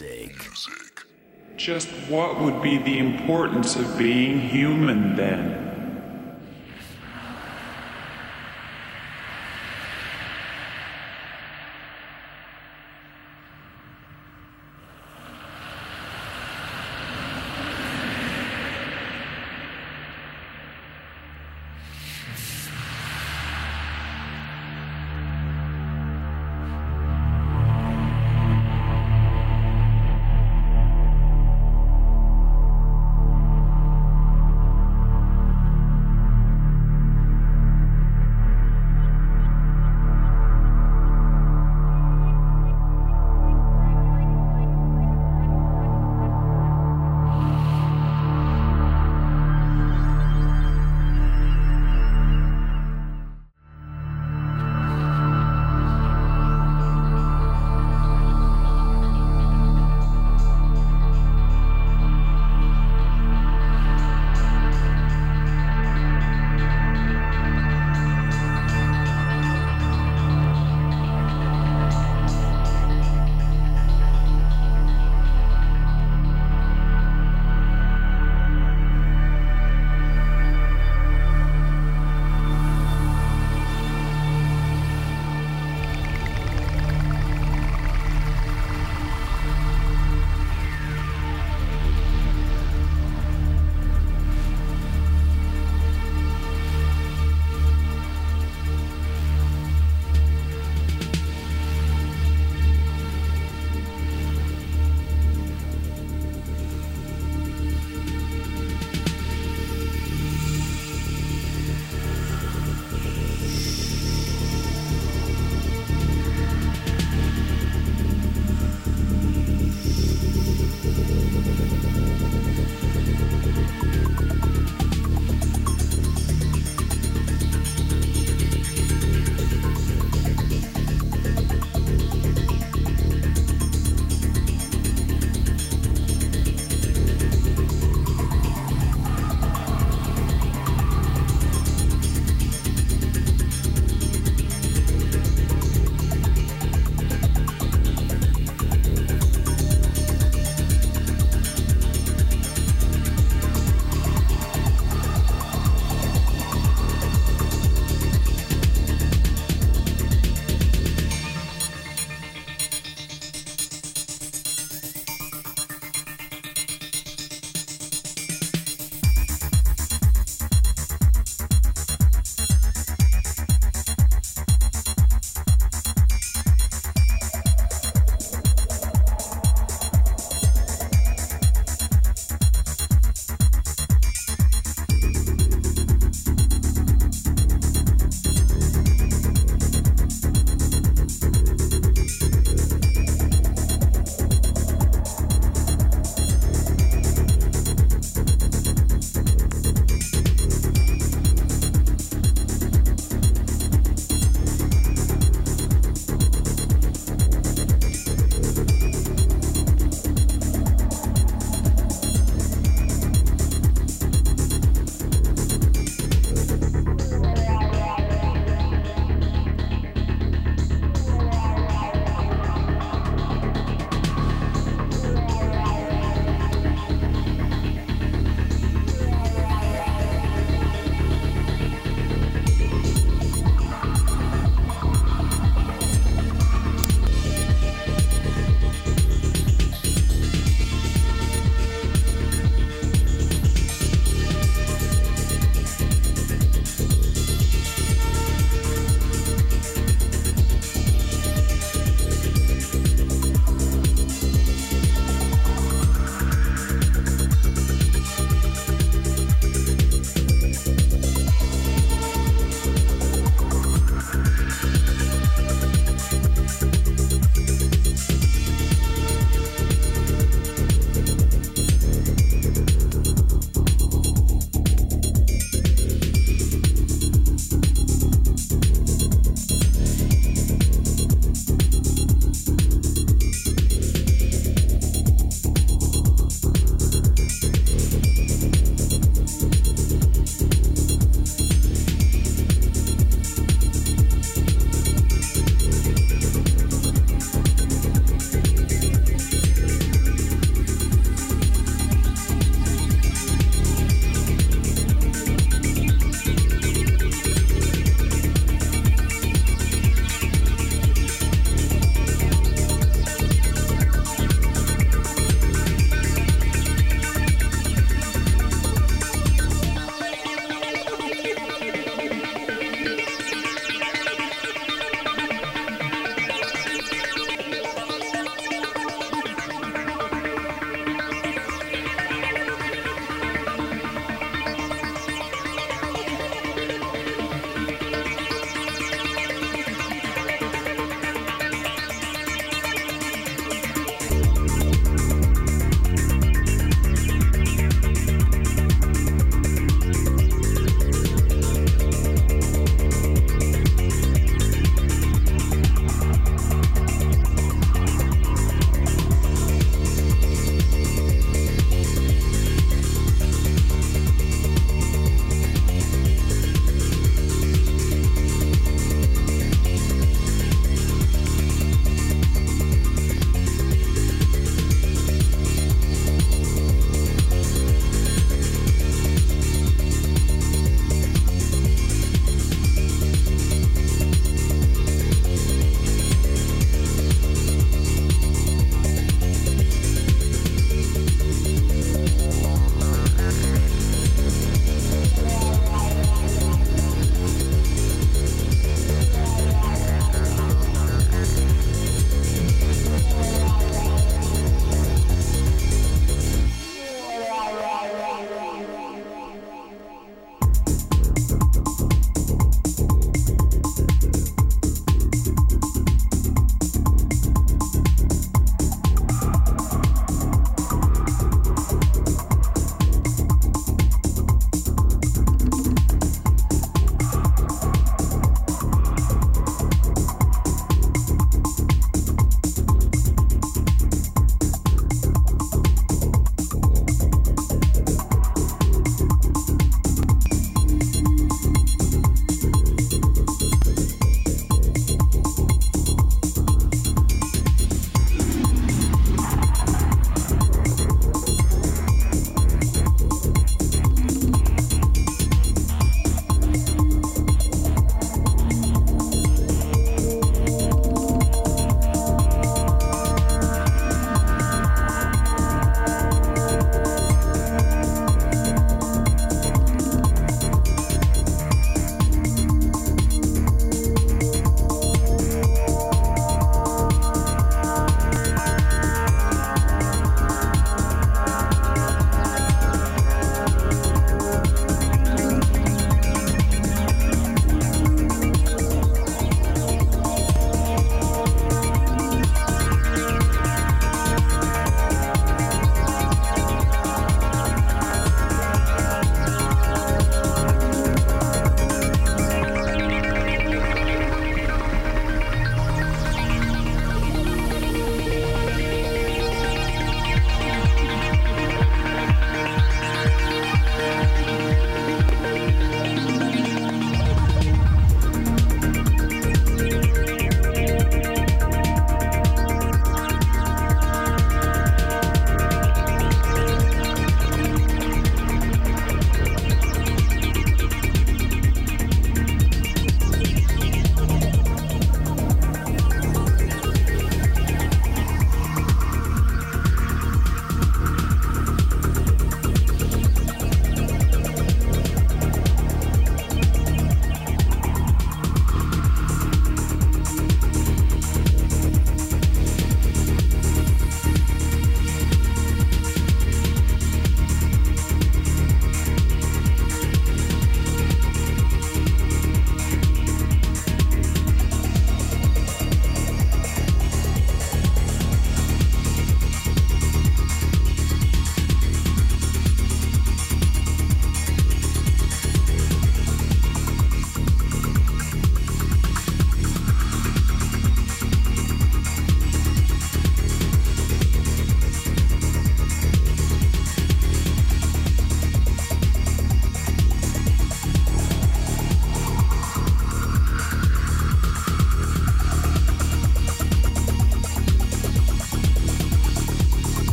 music. Just what would be the importance of being human then?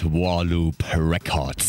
Warloop Records.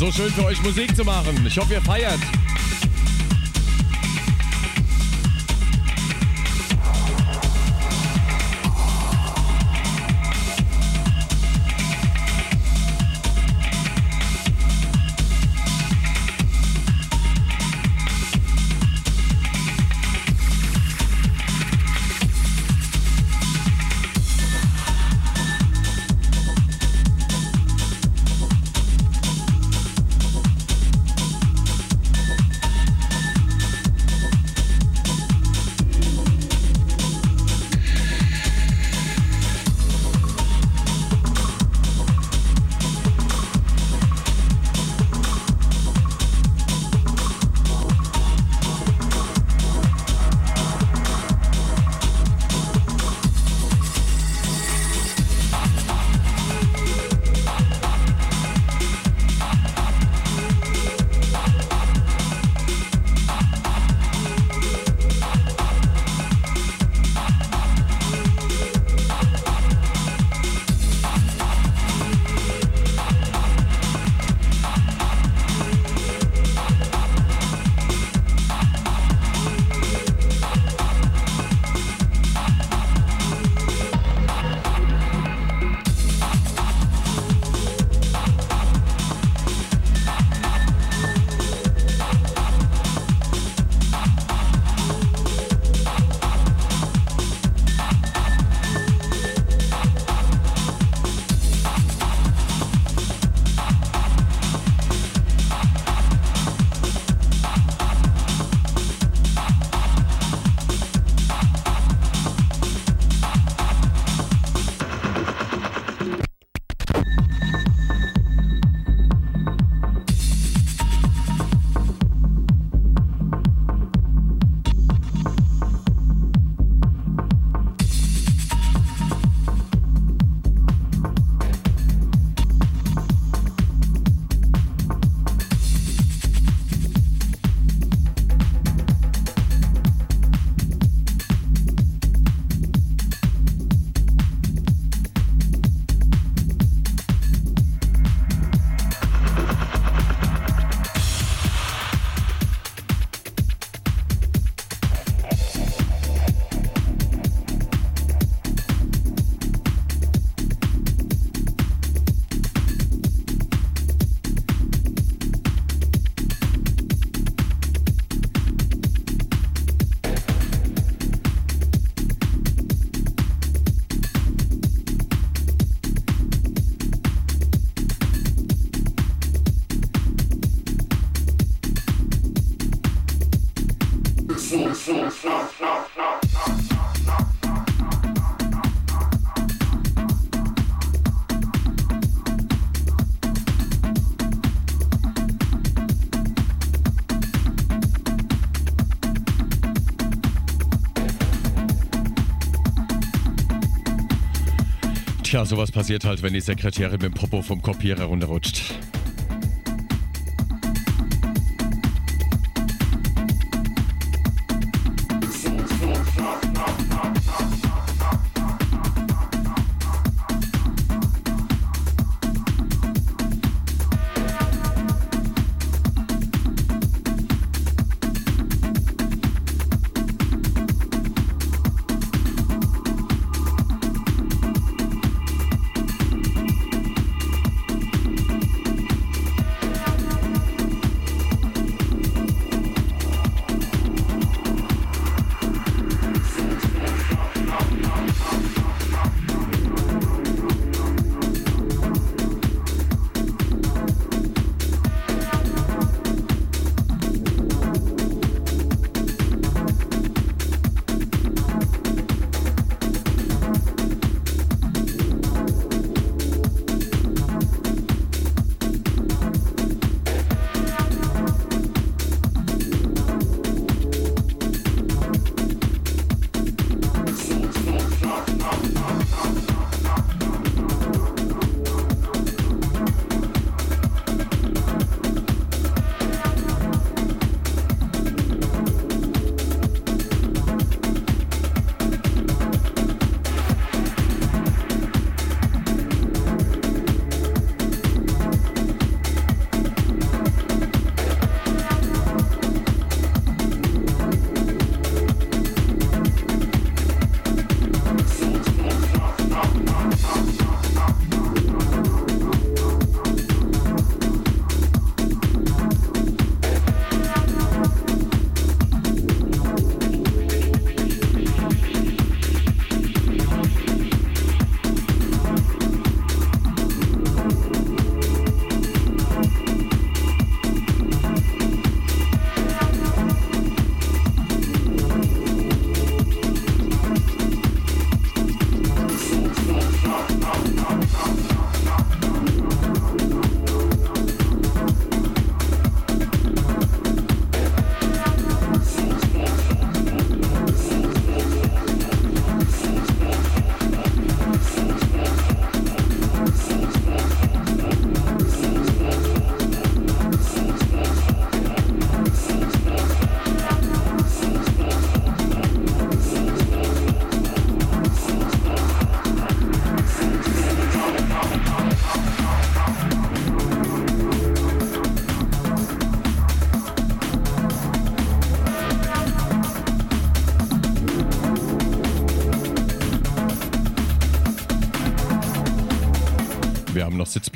So schön für euch Musik zu machen. Ich hoffe, ihr feiert. Tja, sowas passiert halt, wenn die Sekretärin mit dem Popo vom Kopierer runterrutscht.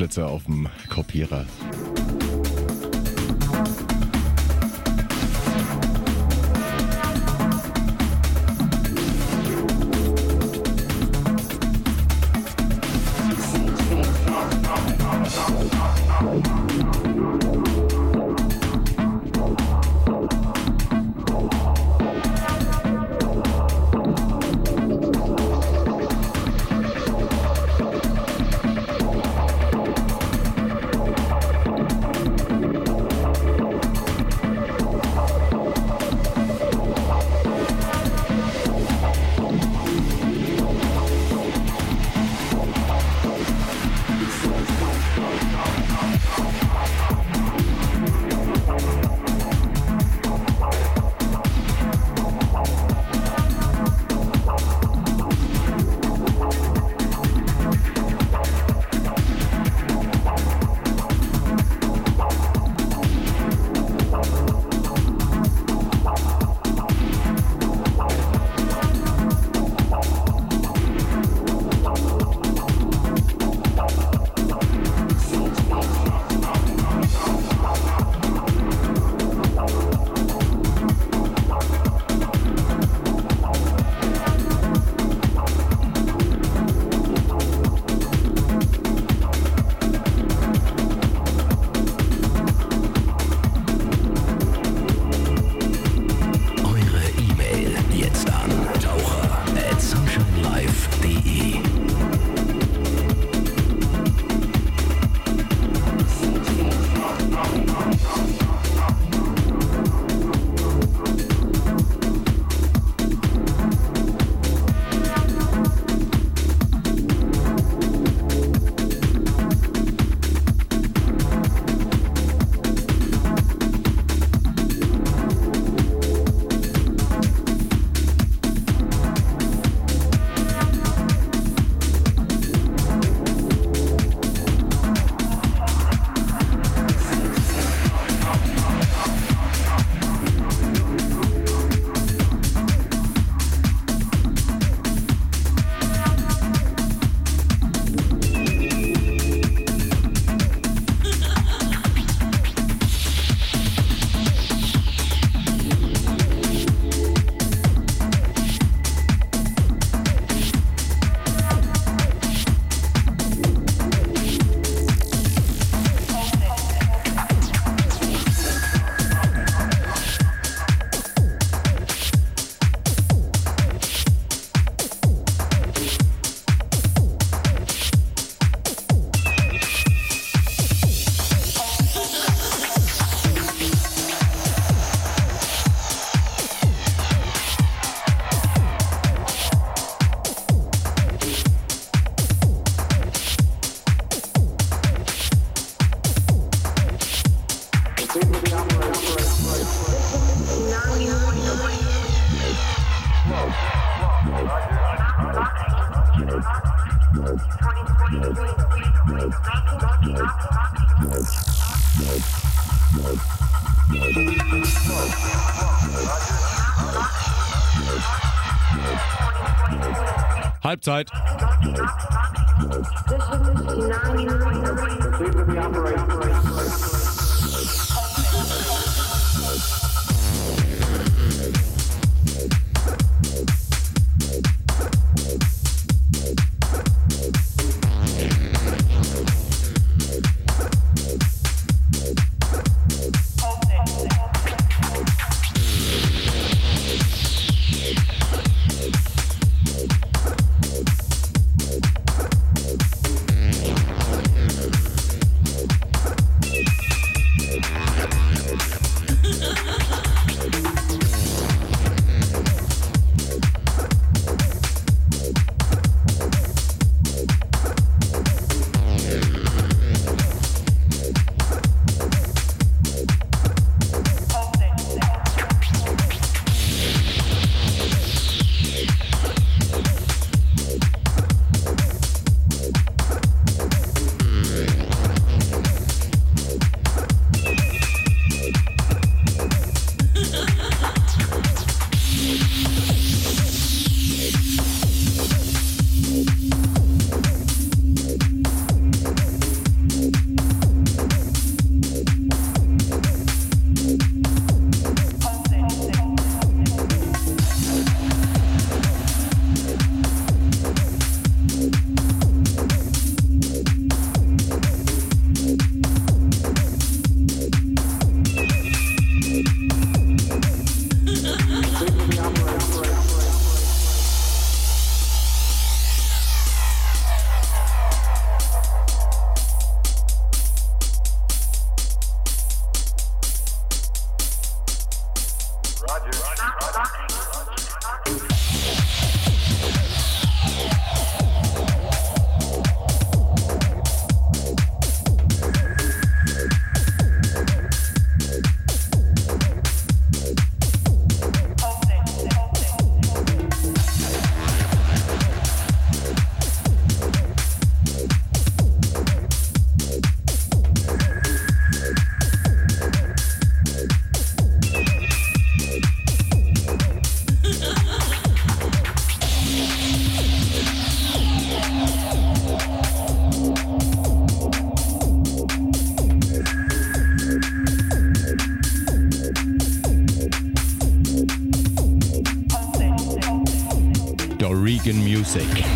Sitzplätze auf dem Kopierer. Halbzeit. Classic.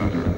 Center.